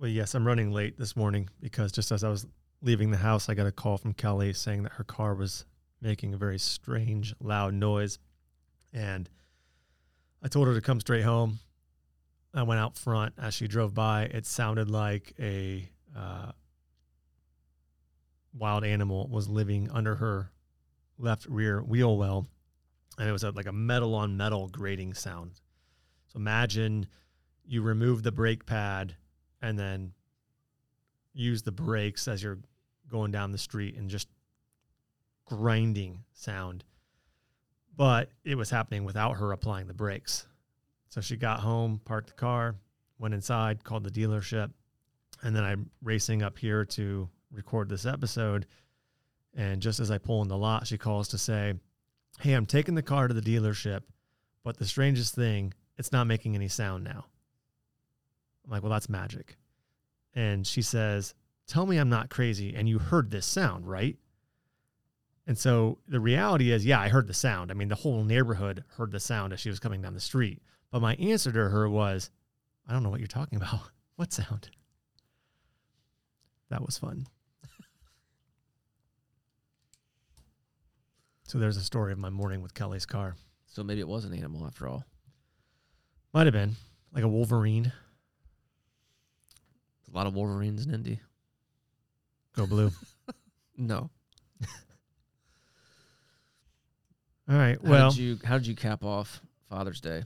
Well, yes, I'm running late this morning because just as I was leaving the house, I got a call from Kelly saying that her car was making a very strange, loud noise. And I told her to come straight home. I went out front as she drove by. It sounded like a uh, wild animal was living under her left rear wheel well. And it was a, like a metal on metal grating sound. So imagine you remove the brake pad and then use the brakes as you're going down the street and just grinding sound. But it was happening without her applying the brakes. So she got home, parked the car, went inside, called the dealership, and then I'm racing up here to record this episode. And just as I pull in the lot, she calls to say, Hey, I'm taking the car to the dealership, but the strangest thing, it's not making any sound now. I'm like, Well, that's magic. And she says, Tell me I'm not crazy. And you heard this sound, right? And so the reality is, yeah, I heard the sound. I mean, the whole neighborhood heard the sound as she was coming down the street. But my answer to her was, I don't know what you're talking about. What sound? That was fun. so there's a story of my morning with Kelly's car. So maybe it was an animal after all. Might have been like a Wolverine. A lot of Wolverines in Indy. Go blue. No. All right. How Well, did you how did you cap off Father's Day?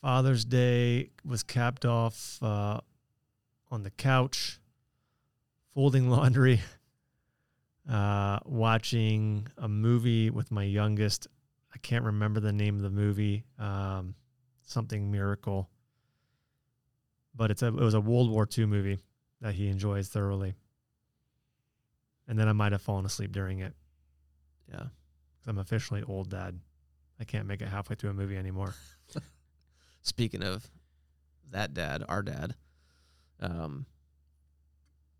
Father's Day was capped off uh, on the couch, folding laundry, uh, watching a movie with my youngest. I can't remember the name of the movie. Um, something miracle, but it's a it was a World War II movie that he enjoys thoroughly. And then I might have fallen asleep during it Yeah. because I'm officially old dad. I can't make it halfway through a movie anymore. Speaking of that dad, our dad, um,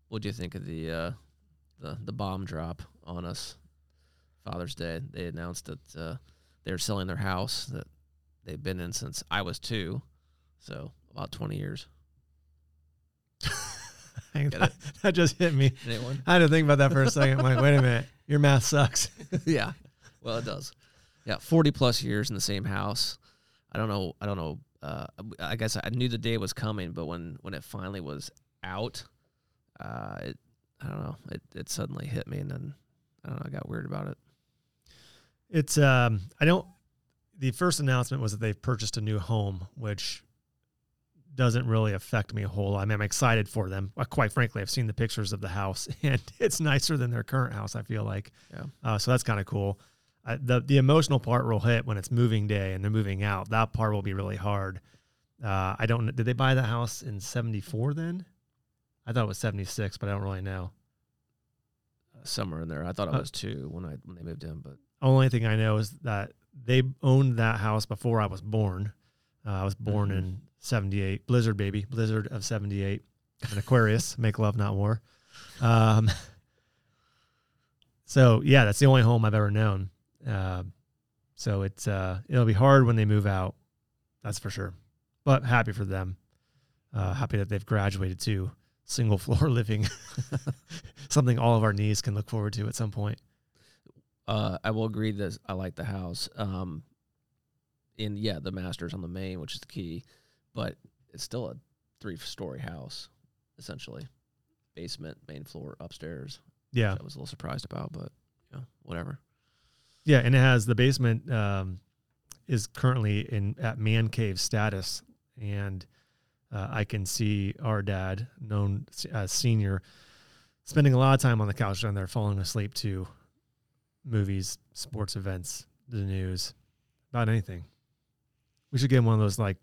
what do you think of the uh, the the bomb drop on us Father's Day? They announced that uh, they're selling their house that they've been in since I was two, so about twenty years. That, that just hit me. Anyone? I had to think about that for a second. I'm like, wait a minute, your math sucks. yeah. Well, it does. Yeah, forty plus years in the same house. I don't know. I don't know. Uh, I guess I knew the day was coming, but when when it finally was out, uh, it I don't know. It it suddenly hit me, and then I don't know. I got weird about it. It's um, I don't. The first announcement was that they've purchased a new home, which doesn't really affect me a whole lot. I mean, I'm excited for them. Uh, Quite frankly, I've seen the pictures of the house, and it's nicer than their current house. I feel like, Yeah. uh, so that's kind of cool. Uh, the the emotional part will hit when it's moving day and they're moving out. That part will be really hard. Uh, I don't. Did they buy the house in '74? Then I thought it was '76, but I don't really know. Somewhere in there, I thought it Uh, was two when I when they moved in, but Only thing I know is that they owned that house before I was born. Uh, I was born Mhm. in '78, Blizzard baby, Blizzard of '78, an Aquarius, make love not war. Um, so yeah, that's the only home I've ever known. Uh, so it's uh, it'll be hard when they move out, that's for sure. But happy for them. Uh, happy that they've graduated to single floor living, something all of our knees can look forward to at some point. uh, I will agree that I like the house. Um, and yeah, the master's on the main, which is the key, but it's still a three story house, essentially. Basement, main floor, upstairs. Yeah. I was a little surprised about, but yeah, whatever. Yeah, and it has the basement um, is currently in at man cave status, and uh, I can see our dad, known as senior, spending a lot of time on the couch down there, falling asleep to movies, sports events, the news, about anything. We should get him one of those like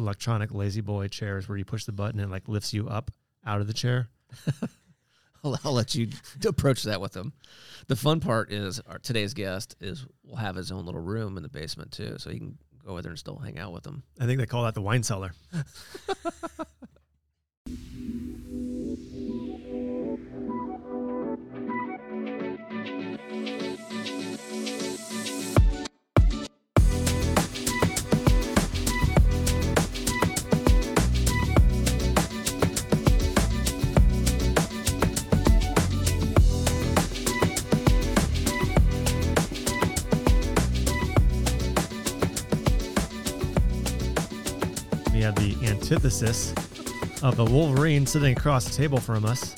electronic lazy boy chairs where you push the button and like lifts you up out of the chair. I'll, I'll let you approach that with him. The fun part is our today's guest is will have his own little room in the basement too, so he can go over there and still hang out with him. I think they call that the wine cellar. antithesis of the Wolverine sitting across the table from us,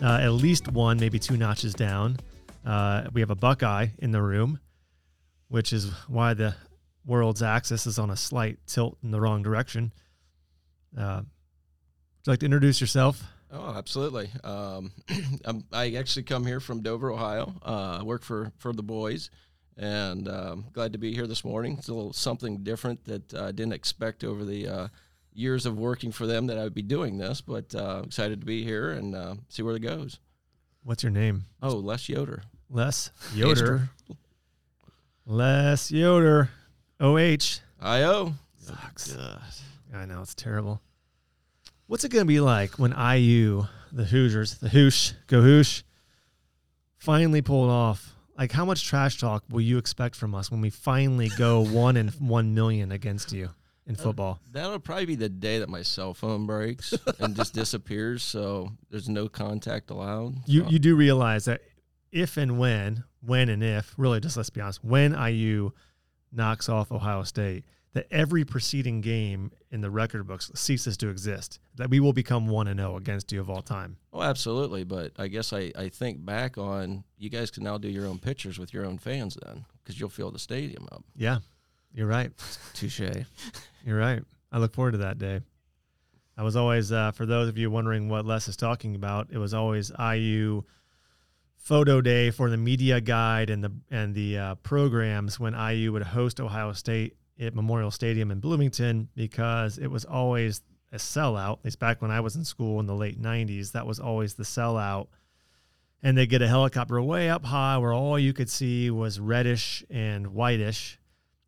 uh, at least one, maybe two notches down. Uh, we have a Buckeye in the room, which is why the world's axis is on a slight tilt in the wrong direction. Uh, would you like to introduce yourself? Oh, absolutely. Um, I actually come here from Dover, Ohio. Uh, I work for, for the boys, and um, glad to be here this morning. It's a little something different that I didn't expect over the uh, years of working for them that I would be doing this, but uh, excited to be here and uh, see where it goes. What's your name? Oh, Les Yoder. Les Yoder. Les Yoder. OH. I.O. Sucks. I know it's terrible. What's it going to be like when IU, the Hoosiers, the Hoosh, go Hoosh, finally pulled off? Like, how much trash talk will you expect from us when we finally go one and one million against you in football? That'll probably be the day that my cell phone breaks and just disappears, so there's no contact allowed. You uh, you do realize that if and when, when and if, really, just let's be honest, when IU knocks off Ohio State, that every preceding game in the record books ceases to exist. That we will become one and zero against you of all time. Oh, absolutely. But I guess I, I think back on you guys can now do your own pictures with your own fans then because you'll fill the stadium up. Yeah, you're right. Touche. You're right. I look forward to that day. I was always, uh, for those of you wondering what Les is talking about, it was always IU photo day for the media guide and the and the uh, programs when IU would host Ohio State at Memorial Stadium in Bloomington because it was always a sellout. At least back when I was in school in the late '90s, that was always the sellout. And they get a helicopter way up high where all you could see was reddish and whitish,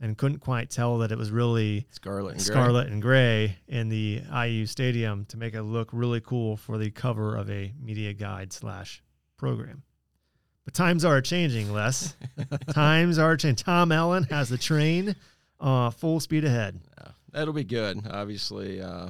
and couldn't quite tell that it was really Scarlet and gray. and gray in the IU stadium to make it look really cool for the cover of a media guide slash program. But times are changing, Les. times are changing. Tom Allen has the train uh, full speed ahead. Yeah, that'll be good. Obviously, uh,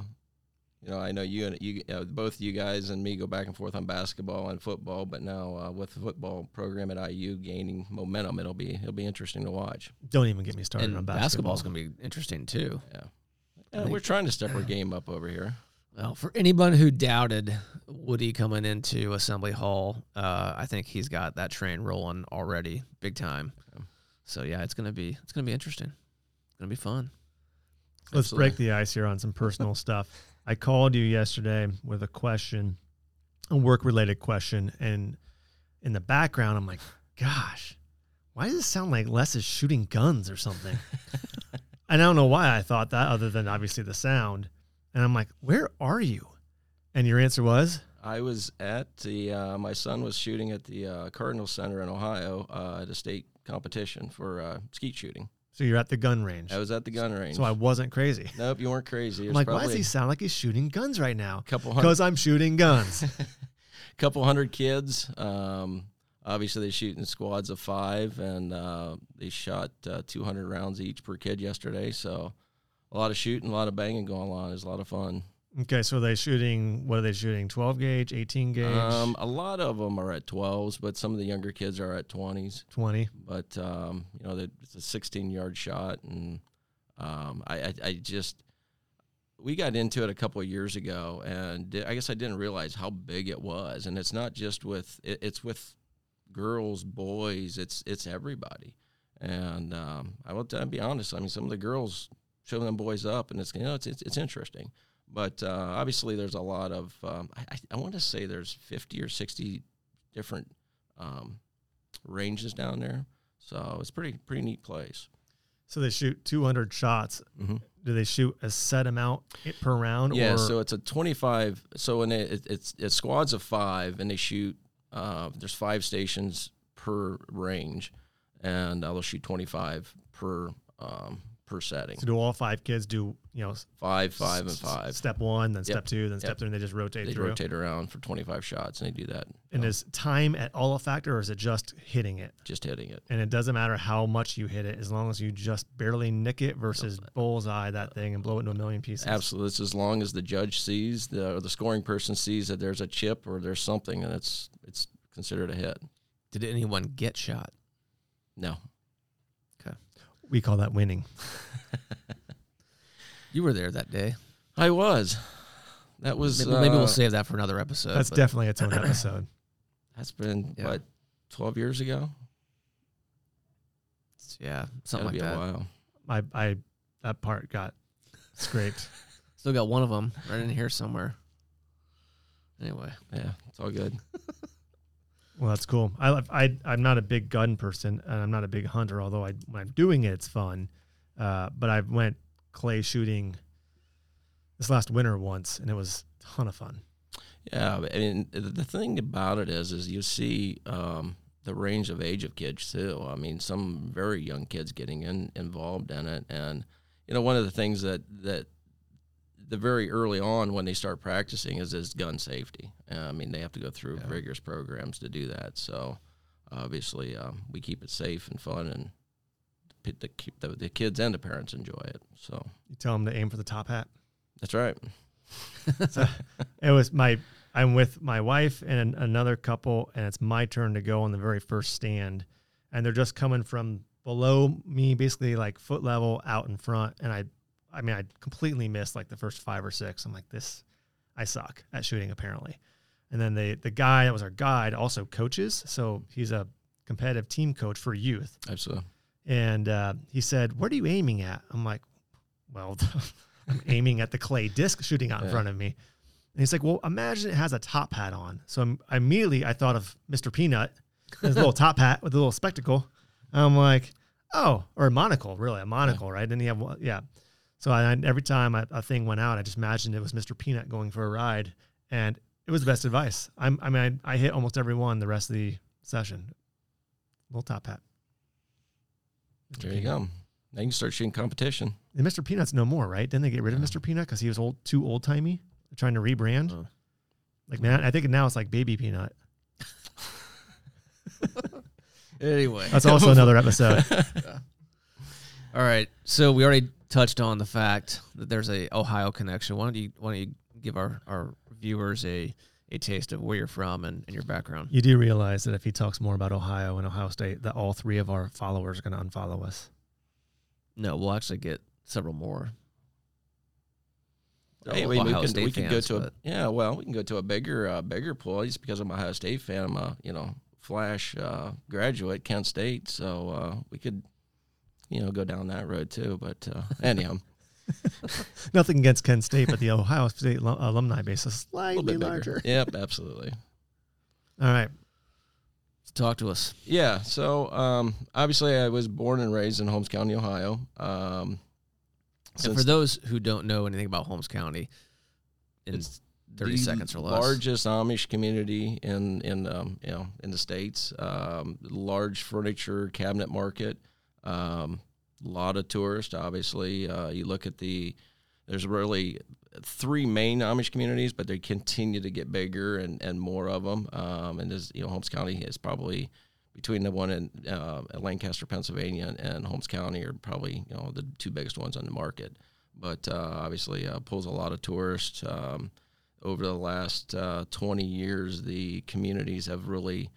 you know, I know you and you, uh, both you guys and me go back and forth on basketball and football, but now uh, with the football program at IU gaining momentum, it'll be it'll be interesting to watch. Don't even get me started And on basketball. basketball's going to be interesting too. Yeah, we're trying to step our game up over here. Well, for anyone who doubted Woody coming into Assembly Hall, uh, I think he's got that train rolling already, big time. Yeah. So yeah, it's gonna be it's gonna be interesting. It's gonna be fun. Let's Absolutely. break the ice here on some personal stuff. I called you yesterday with a question, a work related question, and in the background, I'm like, gosh, why does it sound like Les is shooting guns or something? and I don't know why I thought that, other than obviously the sound. And I'm like, where are you? And your answer was, I was at the uh, my son was shooting at the uh, Cardinal Center in Ohio uh, at a state competition for uh, skeet shooting. So you're at the gun range. I was at the gun range. So I wasn't crazy. nope, you weren't crazy. I'm like, why does he sound like he's shooting guns right now? couple hundred Because I'm shooting guns. A couple hundred kids. Um, obviously, they shoot in squads of five, and uh, they shot uh, 200 rounds each per kid yesterday. So a lot of shooting, a lot of banging going on. It's a lot of fun. Okay, so are they shooting? What are they shooting? Twelve gauge, eighteen gauge, Um, a lot of them are at 12s, but some of the younger kids are at 20s. twenty. But um, you know, it's a 16 yard shot, and um, I, I, I just we got into it a couple of years ago, and I guess I didn't realize how big it was. And it's not just with it, it's with girls, boys. It's it's everybody. And um, I will be honest. I mean, some of the girls show them boys up, and it's you know it's it's, it's interesting. But uh, obviously, there's a lot of um, I, I, want to say there's 50 or 60 different um, ranges down there. So it's pretty pretty neat place. So they shoot two hundred shots. Mm-hmm. Do they shoot a set amount per round? Yeah, or so it's a 25. So when it, it, it's it's squads of five, and they shoot. Uh, there's five stations per range, and uh, they'll shoot 25 per um, per setting. so do all five kids do you know s- Five, five, and five. Step one, then Yep. step two, then Yep. step three, and they just rotate They through. rotate around for 25 shots, and they do that. And is time at all a factor, or is it just hitting it? just hitting it. And it doesn't matter how much you hit it, as long as you just barely nick it versus bullseye that thing and blow it into a million pieces. Absolutely. It's as long as the judge sees the or the scoring person sees that there's a chip or there's something, and it's it's considered a hit. Did anyone get shot? No, Okay. We call that winning. You were there that day. I was. That was Maybe, maybe we'll uh, save that for another episode. That's but- definitely its own episode. That's been Yeah. what twelve years ago. yeah, something Gotta like be that. a while. I, I that part got scraped. Still got one of them right in here somewhere. Anyway, Yeah, it's all good. Well, that's cool. I, I I'm not a big gun person, and I'm not a big hunter. Although I when I'm doing it, it's fun. Uh, but I went clay shooting this last winter once, and it was a ton of fun. Yeah, I mean, the thing about it is, is you see um, the range of age of kids too. I mean, some very young kids getting in, involved in it, and you know, one of the things that that the very early on when they start practicing is is gun safety. Uh, I mean, they have to go through Yeah. rigorous programs to do that. So, obviously, um, we keep it safe and fun, and the, keep the, the kids and the parents enjoy it. So You tell them to aim for the top hat. that's right. So it was my I'm with my wife and another couple, and it's my turn to go on the very first stand, and they're just coming from below me, basically like foot level out in front, and I, I mean, I completely missed like the first five or six. I'm like, this, I suck at shooting apparently, and then the the guy that was our guide also coaches, so he's a competitive team coach for youth, Absolutely. And uh, he said, "What are you aiming at?" I'm like, "Well, I'm aiming at the clay disc shooting out in Yeah. front of me." And he's like, "Well, imagine it has a top hat on." So I'm, immediately I thought of Mr. Peanut, his little top hat with a little spectacle. I'm like, "Oh, or a monocle, really a monocle, right?" Didn't he have one? Yeah. So I, every time a, a thing went out, I just imagined it was Mr. Peanut going for a ride, and it was the best advice. I'm, I mean, I, I hit almost every one the rest of the session. Little top hat. There you go. Now you can start shooting competition. And Mr. Peanut's no more, right? Didn't they get rid of. Mr. Peanut because he was old, too old timey? Trying to rebrand. Oh. Like man, I think now it's like Baby Peanut. anyway, That's also another episode. All right. So we already touched on the fact that there's a Ohio connection. Why don't you why don't you give our, our viewers a, a taste of where you're from and, and your background? You do realize that if he talks more about Ohio and Ohio State, that all three of our followers are going to unfollow us. No, we'll actually get several more. They're Hey, all we, we can, State we can go to a but- yeah. Well, we can go to a bigger uh, bigger pool. Just because I'm a Ohio State fan, I'm a you know flash uh, graduate, Kent State. So uh, we could you know go down that road too. But uh, anyhow, Nothing against Kent State, but the Ohio State lu- alumni base is slightly bit larger. bigger. Yep, absolutely. All right. talk to us. Yeah. So um, obviously, I was born and raised in Holmes County, Ohio. Um, And for those who don't know anything about Holmes County, in It's 30 seconds or less. Largest Amish community in in um, you know in the states. Um, large furniture cabinet market. Um, a lot of tourists. Obviously, uh, you look at the. There's really three main Amish communities, but they continue to get bigger and, and more of them. Um, and this, you know, Holmes County is probably between the one in uh, Lancaster, Pennsylvania, and, and Holmes County are probably you know the two biggest ones on the market. But uh, obviously, uh, pulls a lot of tourists. Um, over the last uh, 20 years, the communities have really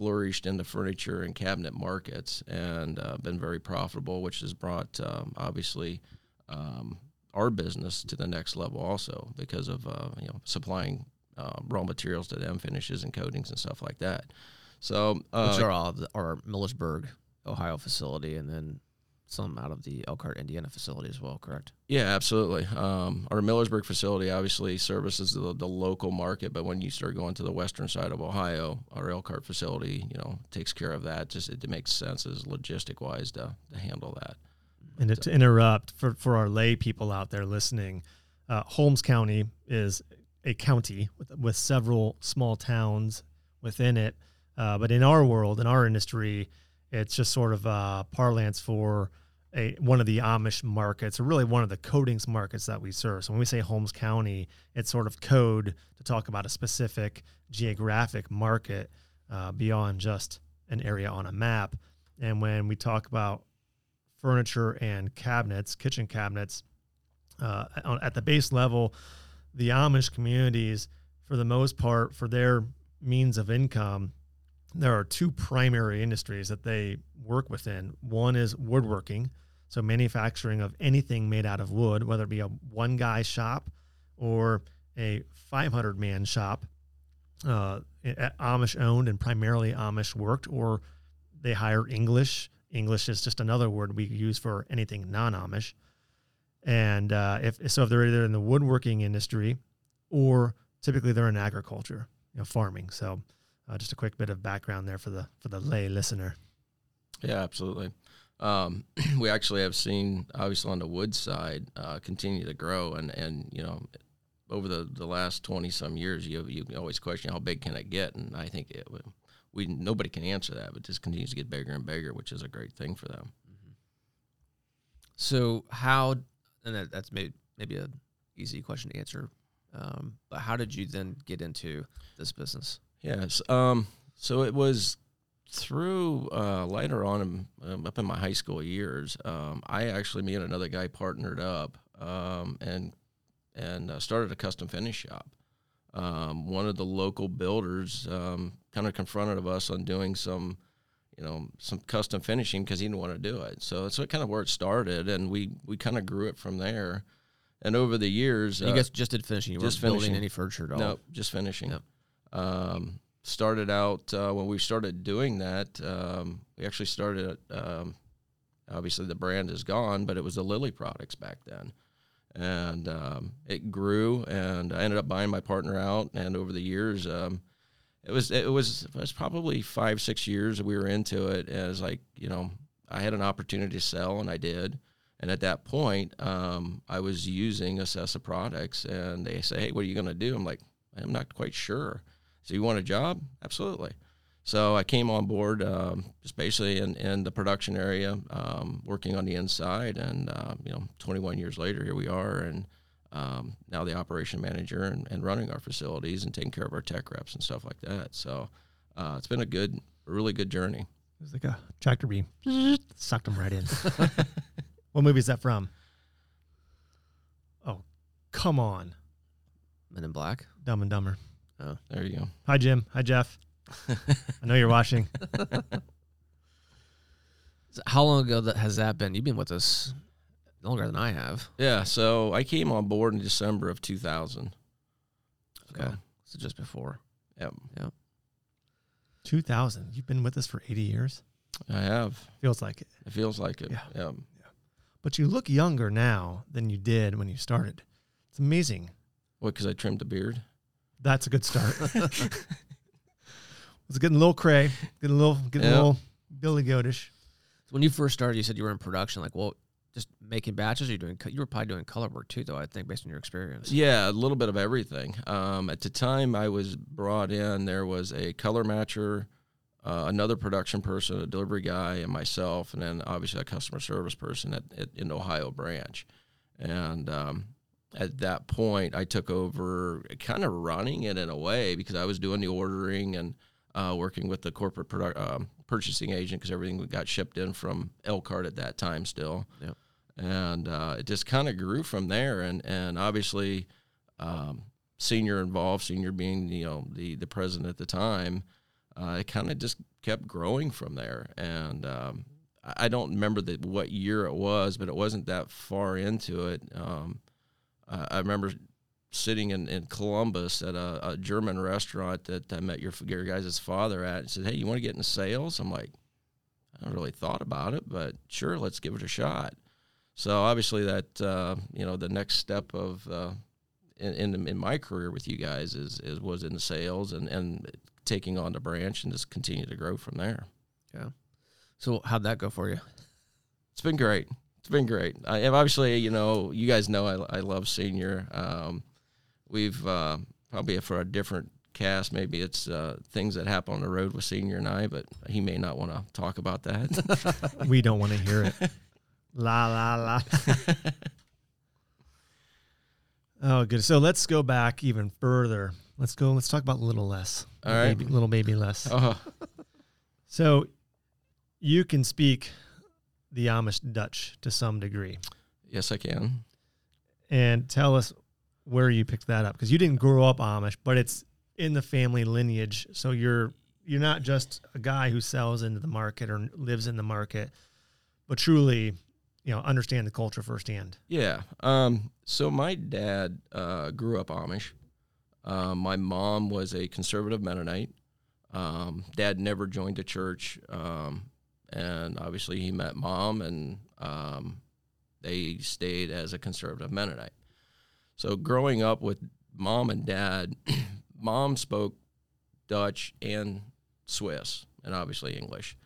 flourished in the furniture and cabinet markets and uh, been very profitable, which has brought um, obviously um, our business to the next level also because of uh, you know supplying uh, raw materials to them, finishes and coatings and stuff like that. So uh, which are all the, our Millersburg, Ohio facility, and then some out of the Elkhart, Indiana facility as well. Correct. Yeah, absolutely. Um, our Millersburg facility obviously services the, the local market, but when you start going to the western side of Ohio, our Elkhart facility, you know, takes care of that. Just it, makes sense as logistic wise to, to handle that. And to, to interrupt for, for our lay people out there listening, uh, Holmes County is a county with, with several small towns within it. Uh, but in our world, in our industry, it's just sort of uh, parlance for a one of the Amish markets, or really one of the coatings markets that we serve. So when we say Holmes County, it's sort of code to talk about a specific geographic market uh, beyond just an area on a map. And when we talk about furniture and cabinets, kitchen cabinets, uh, at the base level, the Amish communities, for the most part, for their means of income, there are two primary industries that they work within. One is woodworking. So manufacturing of anything made out of wood, whether it be a one guy shop or a 500 man shop, uh, Amish owned and primarily Amish worked, or they hire English. English is just another word we use for anything non Amish. And uh, if so, if they're either in the woodworking industry or typically they're in agriculture, you know, farming. So uh, just a quick bit of background there for the for the lay listener. Yeah, absolutely. Um, we actually have seen, obviously, on the wood side, uh, continue to grow, and and you know, over the, the last twenty some years, you you always question how big can it get, and I think it we nobody can answer that, but just continues to get bigger and bigger, which is a great thing for them. Mm-hmm. So how, and that, that's maybe maybe a easy question to answer, um, but how did you then get into this business? Yes, um, so it was through uh, later on um, up in my high school years. Um, I actually me and another guy partnered up um, and and uh, started a custom finish shop. Um, one of the local builders um, kind of confronted us on doing some, you know, some custom finishing because he didn't want to do it. So that's it's kind of where it started, and we we kind of grew it from there. And over the years, you uh, guys just did finishing. You just weren't building any furniture at all. No, just finishing. Yep. Um, started out uh, when we started doing that. Um, we actually started. Um, obviously, the brand is gone, but it was the Lilly products back then and um, it grew. And I ended up buying my partner out. And over the years, um, it was it was it was probably five six years we were into it. As like you know, I had an opportunity to sell, and I did. And at that point, um, I was using Accessa products, and they say, "Hey, what are you going to do?" I'm like, "I'm not quite sure." So you want a job? Absolutely. So I came on board um, just basically in, in the production area, um, working on the inside, and uh, you know, 21 years later, here we are, and um, now the operation manager and, and, running our facilities and taking care of our tech reps and stuff like that. So uh, it's been a good, really good journey. It was like a tractor beam, sucked them right in. what movie is that from? Oh, come on, Men in Black, Dumb and Dumber. Oh, there you go. Hi, Jim. Hi, Jeff. I know you're watching. How long ago that has that been? You've been with us longer than I have. Yeah, so I came on board in December of 2000. Okay, so, so just before. Yep. Yep. 2000. You've been with us for 80 years. I have. Feels like it. It feels like it. Yeah. Yep. Yeah. But you look younger now than you did when you started. It's amazing. What? Because I trimmed the beard. That's a good start. was getting a little cray, getting a little, getting a little Billy Goatish. When you first started, you said you were in production. Like, well, just making batches. Or you doing? You were probably doing color work too, though. I think based on your experience. Yeah, a little bit of everything. Um, at the time I was brought in, there was a color matcher, uh, another production person, a delivery guy, and myself, and then obviously a customer service person at, at in Ohio branch. And um, at that point, I took over, kind of running it in a way because I was doing the ordering and uh, working with the corporate produ- um, purchasing agent because everything got shipped in from Elkhart at that time still. Yep. And uh, it just kind of grew from there. And, and obviously, um, senior involved, senior being you know the, the president at the time, uh, it kind of just kept growing from there. And um, I don't remember the, what year it was, but it wasn't that far into it. Um, I remember sitting in, in Columbus at a, a German restaurant that I met your, your guys' father at and said, Hey, you want to get into sales? I'm like, I haven't really thought about it, but sure, let's give it a shot. So obviously that, uh, you know, the next step of, uh, in, in, in my career with you guys is, is was in the sales and, and taking on the branch and just continue to grow from there. Yeah. So how'd that go for you? It's been great. Been great. I am obviously, you know, you guys know I, I love senior. Um, we've uh, probably for a different cast, maybe it's uh, things that happen on the road with Senior and I, but he may not want to talk about that. we don't want to hear it. La la la. oh, good. So let's go back even further. Let's go. Let's talk about little Les. All right, baby, little baby Les. Uh-huh. So you can speak the Amish Dutch to some degree. Yes, I can. And tell us where you picked that up because you didn't grow up Amish, but it's in the family lineage. So you're you're not just a guy who sells into the market or lives in the market, but truly, you know understand the culture firsthand. Yeah. Um, so my dad uh, grew up Amish. Um, my mom was a conservative Mennonite. Um, dad never joined a church, um, and obviously he met mom, and um, they stayed as a conservative Mennonite. So growing up with mom and dad, mom spoke Dutch and Swiss, and obviously English.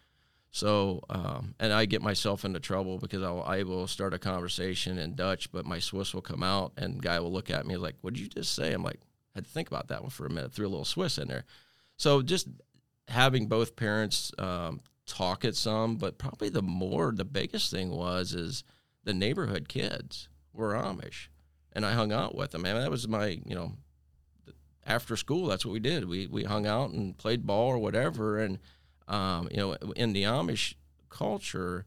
So, um, and I get myself into trouble because I'll, I will start a conversation in Dutch, but my Swiss will come out, and guy will look at me like, "What did you just say?" I'm like, I had to think about that one for a minute. Threw a little Swiss in there. So just having both parents um, talk it some, but probably the more the biggest thing was is the neighborhood kids were Amish, and I hung out with them. And that was my you know after school. That's what we did. We we hung out and played ball or whatever, and um, you know, in the Amish culture,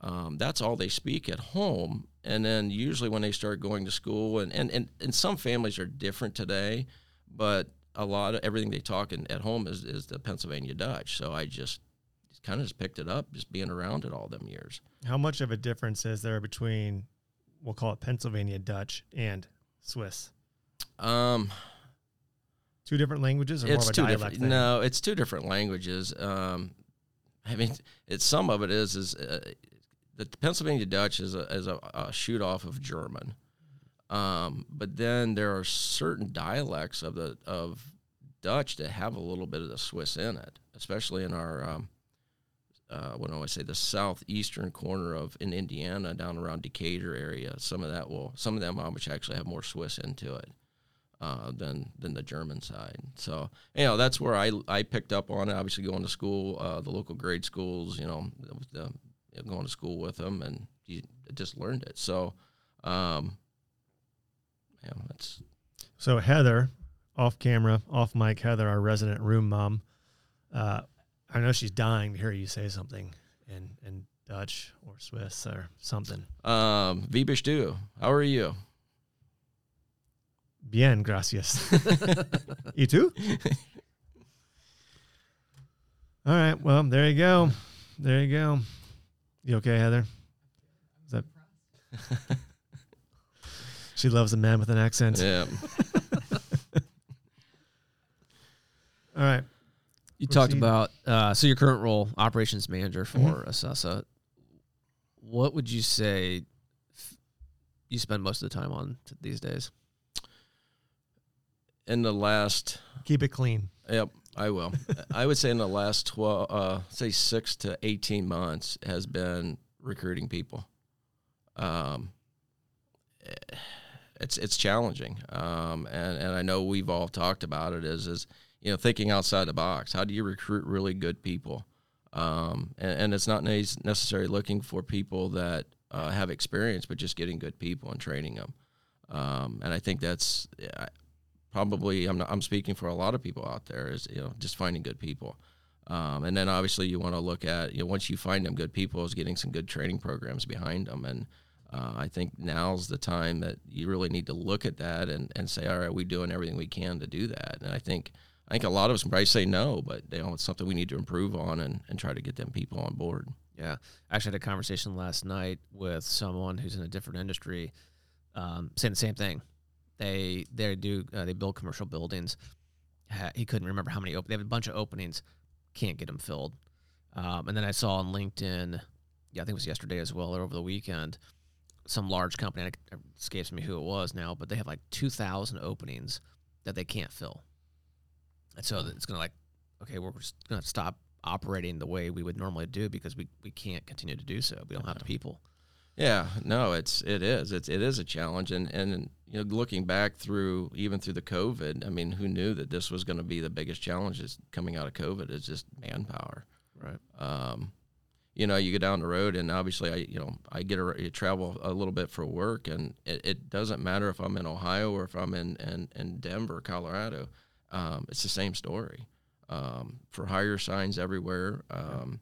um, that's all they speak at home. And then usually when they start going to school, and, and, and, and some families are different today, but a lot of everything they talk in, at home is, is the Pennsylvania Dutch. So I just kind of just picked it up, just being around it all them years. How much of a difference is there between, we'll call it Pennsylvania Dutch and Swiss? Um, two different languages, or it's more of a two dialect different. No, it's two different languages. Um, I mean, it's some of it is is uh, the Pennsylvania Dutch is a is a, a shoot off of German, um, but then there are certain dialects of the of Dutch that have a little bit of the Swiss in it, especially in our um, uh, what do I say the southeastern corner of in Indiana down around Decatur area. Some of that will some of them which actually have more Swiss into it uh, than than the German side. So you know that's where I I picked up on it. Obviously going to school, uh, the local grade schools, you know, the, going to school with them, and you just learned it. So, um, yeah, that's So Heather, off camera, off mic, Heather, our resident room mom. Uh, I know she's dying to hear you say something in in Dutch or Swiss or something. um, Vibish do. How are you? Bien, gracias. you too? All right. Well, there you go. There you go. You okay, Heather? Is that? she loves a man with an accent. Yeah. All right. You talked Proceed. about uh, so your current role, operations manager for Mhm. Accessa. What would you say f- you spend most of the time on t- these days? In the last Keep it clean. Yep, I will. I would say in the last twelve, uh, say six to eighteen months has been recruiting people. Um, eh, it's it's challenging, um, and and I know we've all talked about it. Is is you know thinking outside the box. How do you recruit really good people? Um, and, and it's not necessarily looking for people that uh, have experience, but just getting good people and training them. Um, and I think that's probably I'm not, I'm speaking for a lot of people out there is you know just finding good people. Um, and then obviously you want to look at you know once you find them good people is getting some good training programs behind them and uh, I think now's the time that you really need to look at that and, and say all right we're doing everything we can to do that and I think I think a lot of us probably say no but you know it's something we need to improve on and, and try to get them people on board Yeah, I actually had a conversation last night with someone who's in a different industry, um, saying the same thing. They they do uh, they build commercial buildings. He couldn't remember how many. open. they have a bunch of openings, can't get them filled. Um, and then I saw on LinkedIn, yeah, I think it was yesterday as well or over the weekend, some large company. It escapes me who it was now, but they have like two thousand openings that they can't fill. And so it's gonna like, okay, we're just gonna stop operating the way we would normally do because we, we can't continue to do so. We don't have the people. Yeah, no, it's it is it's it is a challenge, and and you know looking back through even through the COVID, I mean, who knew that this was going to be the biggest challenge is coming out of COVID is just manpower. Right. Um, you know, you go down the road, and obviously, I you know I get a, travel a little bit for work, and it, it doesn't matter if I'm in Ohio or if I'm in in, in Denver, Colorado. Um, it's the same story. Um, for hire signs everywhere. Um,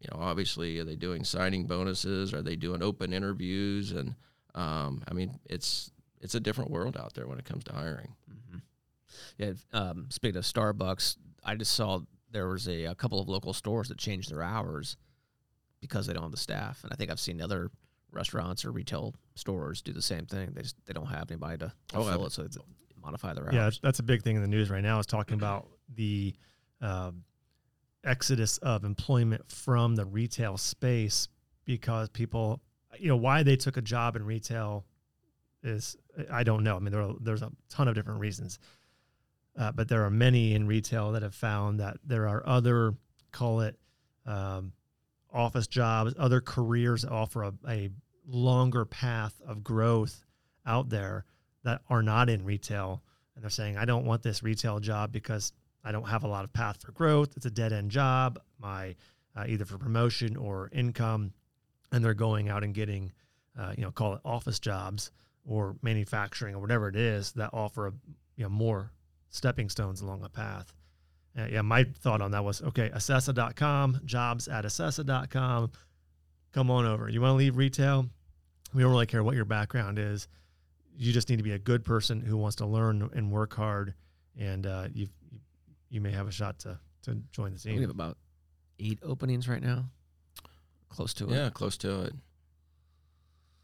you know, obviously, are they doing signing bonuses? Are they doing open interviews? And um, I mean, it's it's a different world out there when it comes to hiring. Mm-hmm. Yeah. Um, speaking of Starbucks, I just saw there was a, a couple of local stores that changed their hours because they don't have the staff. And I think I've seen other restaurants or retail stores do the same thing. They just they don't have anybody to Oh, fill it, so modify their Yeah, hours. that's, that's a big thing in the news right now. Is talking about the um exodus of employment from the retail space because people, you know, why they took a job in retail is I don't know. I mean, there are, there's a ton of different reasons, uh, but there are many in retail that have found that there are other call it um, office jobs, other careers that offer a, a longer path of growth out there that are not in retail and they're saying i don't want this retail job because i don't have a lot of path for growth. It's a dead end job my uh, either for promotion or income and they're going out and getting uh, you know call it office jobs or manufacturing or whatever it is that offer a, you know more stepping stones along a path. Uh, yeah my thought on that was okay accessa.com jobs at accessa.com come on over. You want to leave retail? We don't really care what your background is you just need to be a good person who wants to learn and work hard, and uh, you you may have a shot to to join the team. We have about eight openings right now, close to it. Yeah, close to it.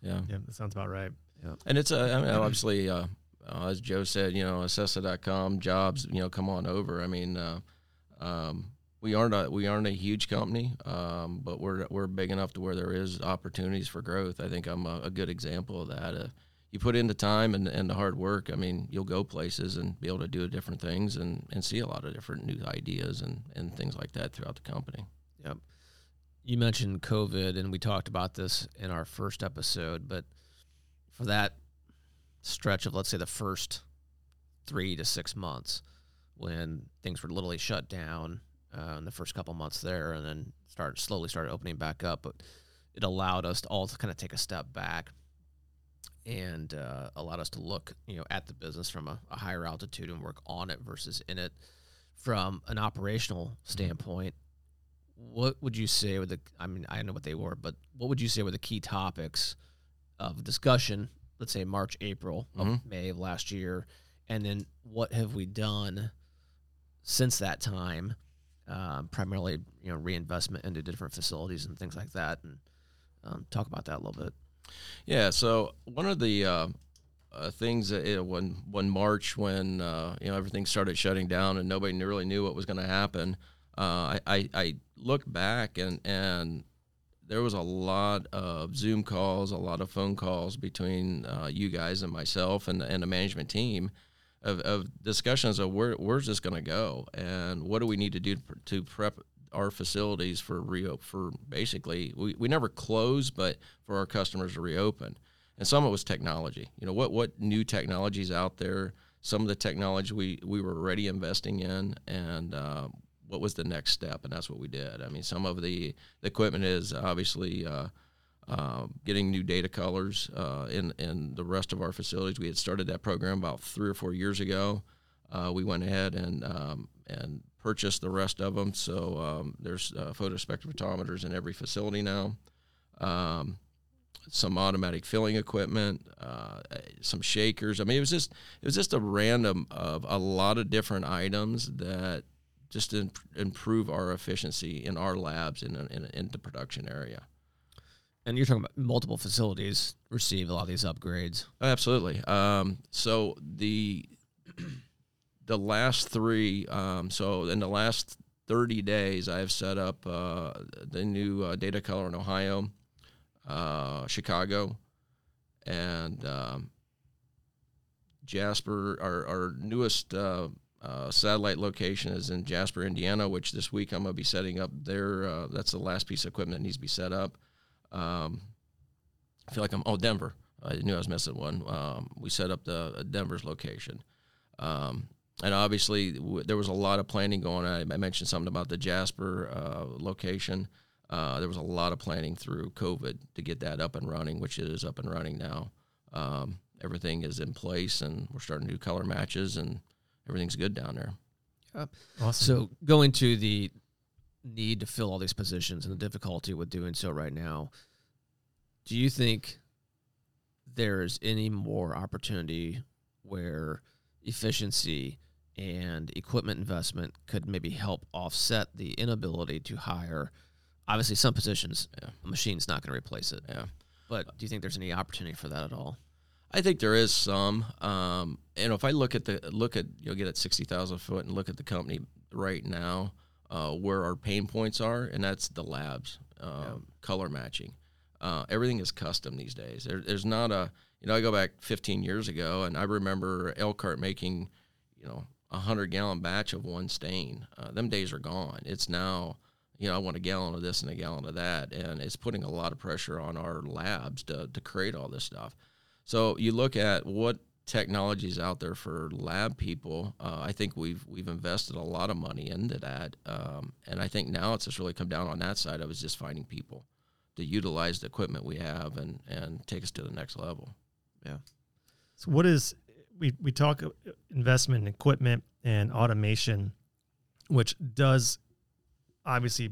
Yeah. Yeah, that sounds about right. Yeah, And it's, uh, I mean, obviously, uh, uh, as Joe said, you know, Accessa.com jobs, you know, come on over. I mean, uh, um, we aren't a we aren't a huge company, um, but we're we're big enough to where there is opportunities for growth. I think I'm a, a good example of that. You put in the time and, and the hard work. I mean, you'll go places and be able to do different things and, and see a lot of different new ideas and, and things like that throughout the company. Yep. You mentioned COVID, and we talked about this in our first episode, but for that stretch of, let's say, the first three to six months when things were literally shut down uh, in the first couple months there and then started slowly started opening back up, but it allowed us to all to kind of take a step back and uh, allowed us to look, you know, at the business from a, a higher altitude and work on it versus in it. From an operational standpoint, what would you say were the i mean i know what they were but what would you say were the key topics of discussion let's say march april of Mhm. may of last year and then what have we done since that time um, primarily you know reinvestment into different facilities and things like that and um, talk about that a little bit Yeah. So one of the uh, uh, things that uh, when when March when uh, you know everything started shutting down and nobody really knew what was going to happen, uh, I, I I look back and and there was a lot of Zoom calls, a lot of phone calls between uh, you guys and myself and and the management team. Of, of discussions of where where's this going to go and what do we need to do to prep our facilities for reo for basically we, we never close but for our customers to reopen. And some of it was technology. You know what what new technologies out there? Some of the technology we we were already investing in and uh, what was the next step? And that's what we did. I mean some of the, the equipment is obviously uh, uh, getting new Datacolors uh, in in the rest of our facilities. We had started that program about three or four years ago. Uh, we went ahead and um, and purchased the rest of them. So um, there's uh, photospectrophotometers in every facility now. Um, some automatic filling equipment, uh, some shakers. I mean, it was just it was just a random of a lot of different items that just in, improve our efficiency in our labs in, in, in the production area. and you're talking about multiple facilities receive a lot of these upgrades Absolutely. Um, so the the last three, um, so in the last 30 days, I have set up uh, the new uh, Datacolor in Ohio, uh, Chicago, and um, Jasper. Our, our newest uh, uh, satellite location is in Jasper, Indiana, which this week I'm going to be setting up there. Uh, that's the last piece of equipment that needs to be set up. Um, I feel like I'm, oh, Denver. I knew I was missing one. Um, we set up the Denver's location. Um, and obviously, w- there was a lot of planning going on. I, I mentioned something about the Jasper uh, location. Uh, there was a lot of planning through COVID to get that up and running, which it is up and running now. Um, everything is in place, and we're starting to do color matches, and everything's good down there. Awesome. So going to the need to fill all these positions and the difficulty with doing so right now, do you think there's any more opportunity where efficiency and equipment investment could maybe help offset the inability to hire? Obviously, some positions Yeah. a machine's not going to replace it. Yeah. But do you think there's any opportunity for that at all? I think there is some. Um, and if I look at the look at you'll get at sixty thousand foot and look at the company right now, uh, where our pain points are, and that's the labs, um, color matching. Uh, everything is custom these days. There, there's not a you know I go back 15 years ago, and I remember Elkhart making you know a hundred gallon batch of one stain. Uh, them days are gone. It's now you know, I want a gallon of this and a gallon of that. And it's putting a lot of pressure on our labs to, to create all this stuff. So you look at what technologies out there for lab people. Uh, I think we've we've invested a lot of money into that, um, and I think now it's just really come down on that side of is just finding people to utilize the equipment we have and and take us to the next level. Yeah. So what is we we talk uh, investment in equipment and automation, which does obviously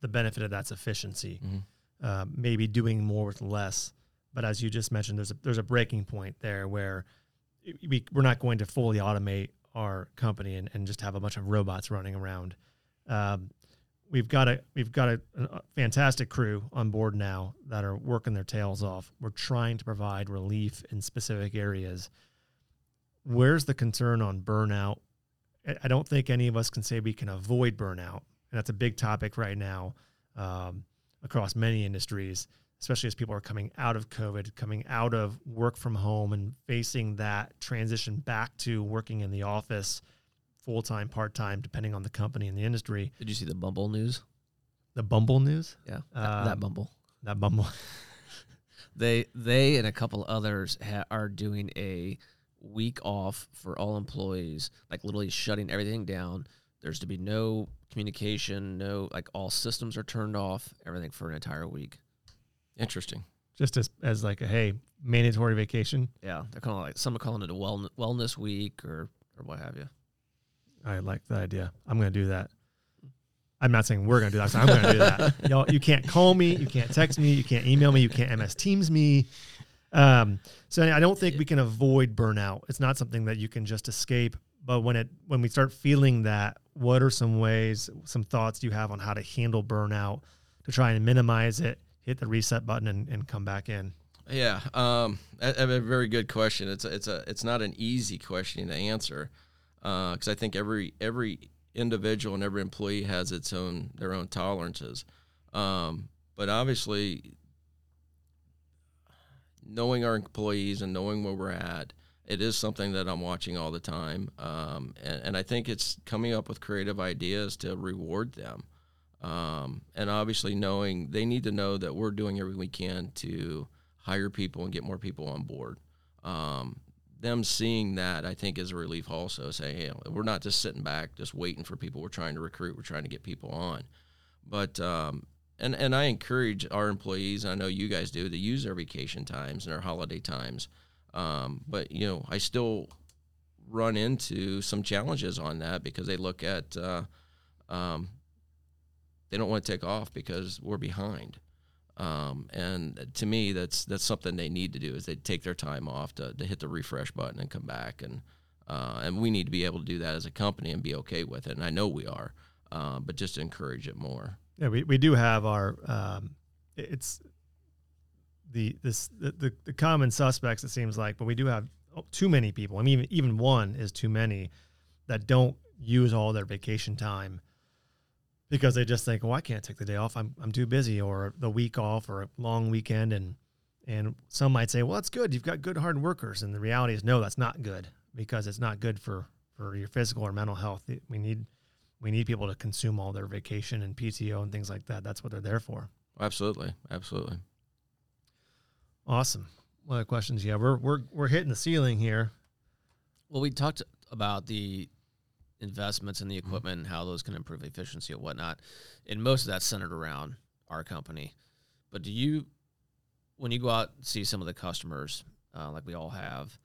the benefit of that's efficiency. Mm-hmm. Uh, maybe doing more with less. But as you just mentioned, there's a there's a breaking point there where we we're not going to fully automate our company and, and just have a bunch of robots running around. Um, we've got a we've got a, a, fantastic crew on board now that are working their tails off. We're trying to provide relief in specific areas. Where's the concern on burnout? I, don't think any of us can say we can avoid burnout, and that's a big topic right now um, across many industries, especially as people are coming out of COVID, coming out of work from home, and facing that transition back to working in the office full time, part time, depending on the company and the industry. Did you see the Bumble news? The Bumble news? Yeah, that, that Um, Bumble. That Bumble. They they and a couple others ha- are doing a week off for all employees, like literally shutting everything down. There's to be no communication, no like all systems are turned off, everything for an entire week. Interesting. just as, as like a hey, mandatory vacation. Yeah, they're calling like some are calling it a well, wellness week or or what have you. I like the idea. I'm going to do that. I'm not saying we're going to do that. So I'm going to do that. Y'all, you can't call me. You can't text me. You can't email me. You can't MS Teams me. Um, so I don't think we can avoid burnout. It's not something that you can just escape. But when it when we start feeling that, what are some ways, some thoughts you have on how to handle burnout to try and minimize it? Hit the reset button and, and come back in. Yeah, um, a, a very good question. It's a, it's a it's not an easy question to answer because I think every every individual and every employee has its own their own tolerances. Um, but obviously, knowing our employees and knowing where we're at, it is something that I'm watching all the time. Um, and, and I think it's coming up with creative ideas to reward them. Um, and obviously, knowing they need to know that we're doing everything we can to hire people and get more people on board. Um, them seeing that, I think, is a relief also. Saying, hey, we're not just sitting back, just waiting for people. We're trying to recruit. We're trying to get people on. But um, and and I encourage our employees. And I know you guys do to use their vacation times and their holiday times. Um, but you know, I still run into some challenges on that because they look at uh, um, they don't want to take off because we're behind. Um, and to me, that's that's something they need to do is they take their time off to, to hit the refresh button and come back and uh, and we need to be able to do that as a company and be okay with it. And I know we are, uh, but just encourage it more. Yeah, we, we do have our um, it's the this the, the, the common suspects it seems like, but we do have too many people. I mean, even, even one is too many that don't use all their vacation time because they just think, "Oh, I can't take the day off. I'm I'm too busy," or the week off, or a long weekend, and and some might say, "Well, that's good. You've got good hard workers." And the reality is, no, that's not good because it's not good for for your physical or mental health. We need we need people to consume all their vacation and PTO and things like that. That's what they're there for. Absolutely, absolutely. Awesome. What other questions? Yeah, we're we're we're hitting the ceiling here. Well, we talked about the investments in the equipment and how those can improve efficiency and whatnot. And most of that's centered around our company. But do you, when you go out and see some of the customers, uh, like we all have,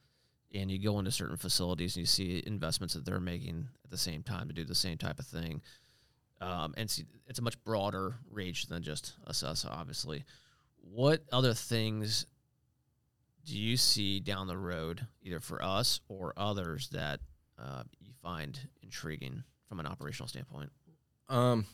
and you go into certain facilities and you see investments that they're making at the same time to do the same type of thing, um, and see, it's a much broader range than just us, us, obviously. What other things do you see down the road, either for us or others, that uh, you find intriguing from an operational standpoint? Um,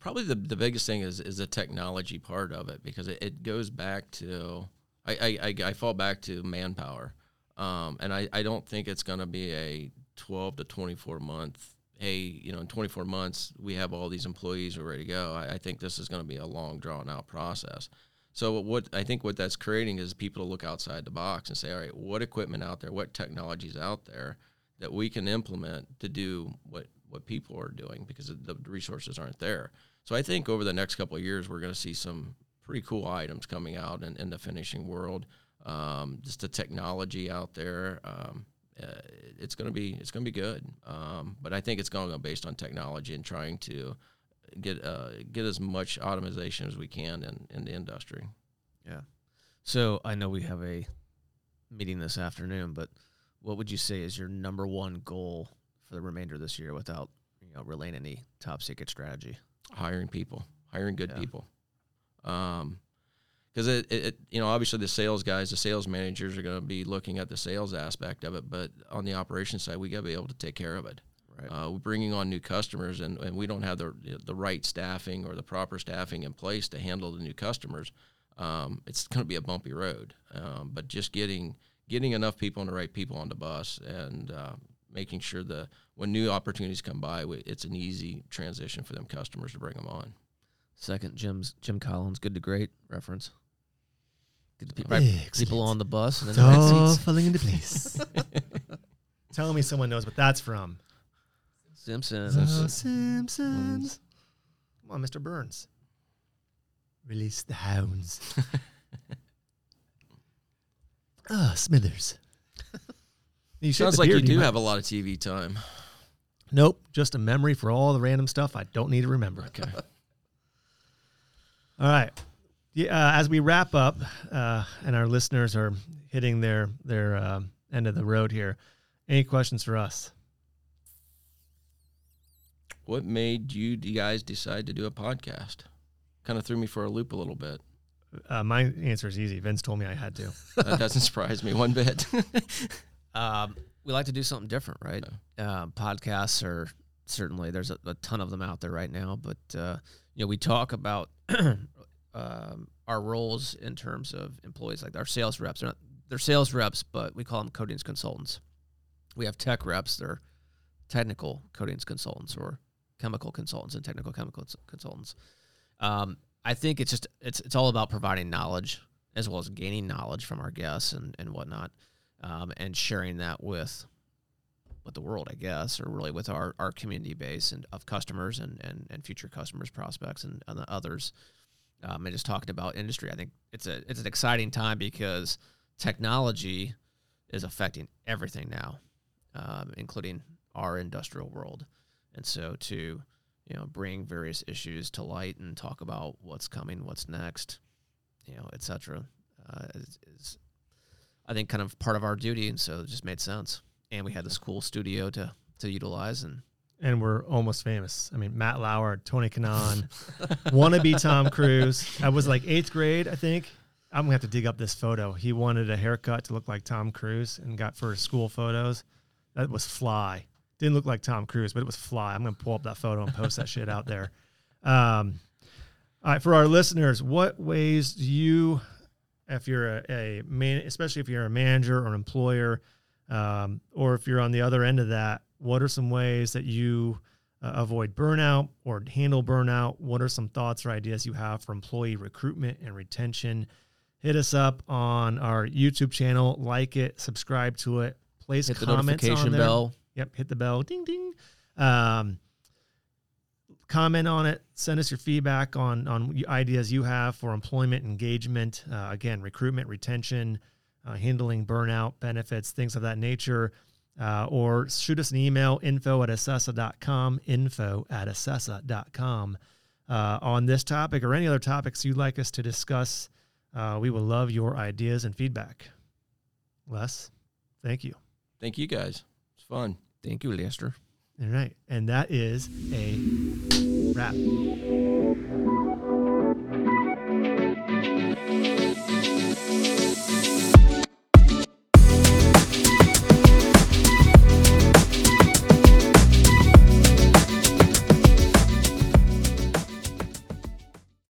probably the, the biggest thing is is the technology part of it because it, it goes back to I, I, I, I fall back to manpower. Um, and I, I don't think it's going to be a 12 to 24 month, hey, you know, in 24 months, we have all these employees are ready to go. I, I think this is going to be a long, drawn out process. So what I think what that's creating is people to look outside the box and say, all right, what equipment out there, what technologies out there that we can implement to do what what people are doing because the resources aren't there. So I think over the next couple of years, we're going to see some pretty cool items coming out in, in the finishing world. Um, just the technology out there, um, uh, it's going to be it's going to be good. Um, but I think it's going to go based on technology and trying to get uh, get as much automation as we can in, in the industry. Yeah. So I know we have a meeting this afternoon, but what would you say is your number one goal for the remainder of this year without you know relaying any top secret strategy? Hiring people, hiring good yeah. people. Um, because it, it, you know, obviously the sales guys, the sales managers are going to be looking at the sales aspect of it, but on the operations side, we got to be able to take care of it. Right. Uh, we're bringing on new customers, and, and we don't have the the right staffing or the proper staffing in place to handle the new customers. Um, it's going to be a bumpy road, um, but just getting getting enough people and the right people on the bus, and uh, making sure that when new opportunities come by, it's an easy transition for them customers to bring them on. Second, Jim's Jim Collins, good to great reference. Get the people, right, people on the bus and it's all falling into place. Tell me someone knows what that's from. Simpsons. The Simpsons. Come on, Mr. Burns. Release the hounds. Ah, oh, Smithers. you Sounds like you do have a lot of TV time. Nope, just a memory for all the random stuff I don't need to remember. Okay. all right yeah, uh, as we wrap up, uh, and our listeners are hitting their their uh, end of the road here, any questions for us? What made you, you guys decide to do a podcast? Kind of threw me for a loop a little bit. Uh, my answer is easy. Vince told me I had to. that doesn't surprise me one bit. um, we like to do something different, right? Uh, podcasts are certainly there's a, a, ton of them out there right now, but uh, you know we talk about um, our roles in terms of employees, like our sales reps. They're, not, they're sales reps, but we call them coatings consultants. We have tech reps. They're technical coatings consultants or chemical consultants and technical chemical consultants. Um, I think it's just it's it's all about providing knowledge as well as gaining knowledge from our guests and and whatnot, um, and sharing that with with the world, I guess, or really with our, our community base and of customers and, and, and future customers, prospects, and, and others um, and just talking about industry. I think it's a it's an exciting time because technology is affecting everything now, um, including our industrial world. And so to you know bring various issues to light and talk about what's coming, what's next, you know, etc. Uh, is, is I think kind of part of our duty, and so it just made sense. And we had this cool studio to to utilize and and we're almost famous. I mean, Matt Lauer, Tony Kanaan, wannabe Tom Cruise. I was like eighth grade, I think. I'm gonna have to dig up this photo. He wanted a haircut to look like Tom Cruise and got for school photos. That was fly. Didn't look like Tom Cruise, but it was fly. I'm gonna pull up that photo and post that shit out there. Um, all right, for our listeners, what ways do you, if you're a, a man, especially if you're a manager or an employer, um, or if you're on the other end of that, what are some ways that you uh, avoid burnout or handle burnout? What are some thoughts or ideas you have for employee recruitment and retention? Hit us up on our YouTube channel, like it, subscribe to it, place hit comments the notification bell. Yep, hit the bell, ding ding. Um, comment on it. Send us your feedback on on ideas you have for employment engagement. Uh, again, recruitment, retention, uh, handling burnout, benefits, things of that nature uh, or shoot us an email info at accessa.com, info at accessa.com uh, on this topic or any other topics you'd like us to discuss. Uh, we will love your ideas and feedback. Les, thank you. Thank you guys. It's fun. Thank you, Lester. All right. And that is a wrap.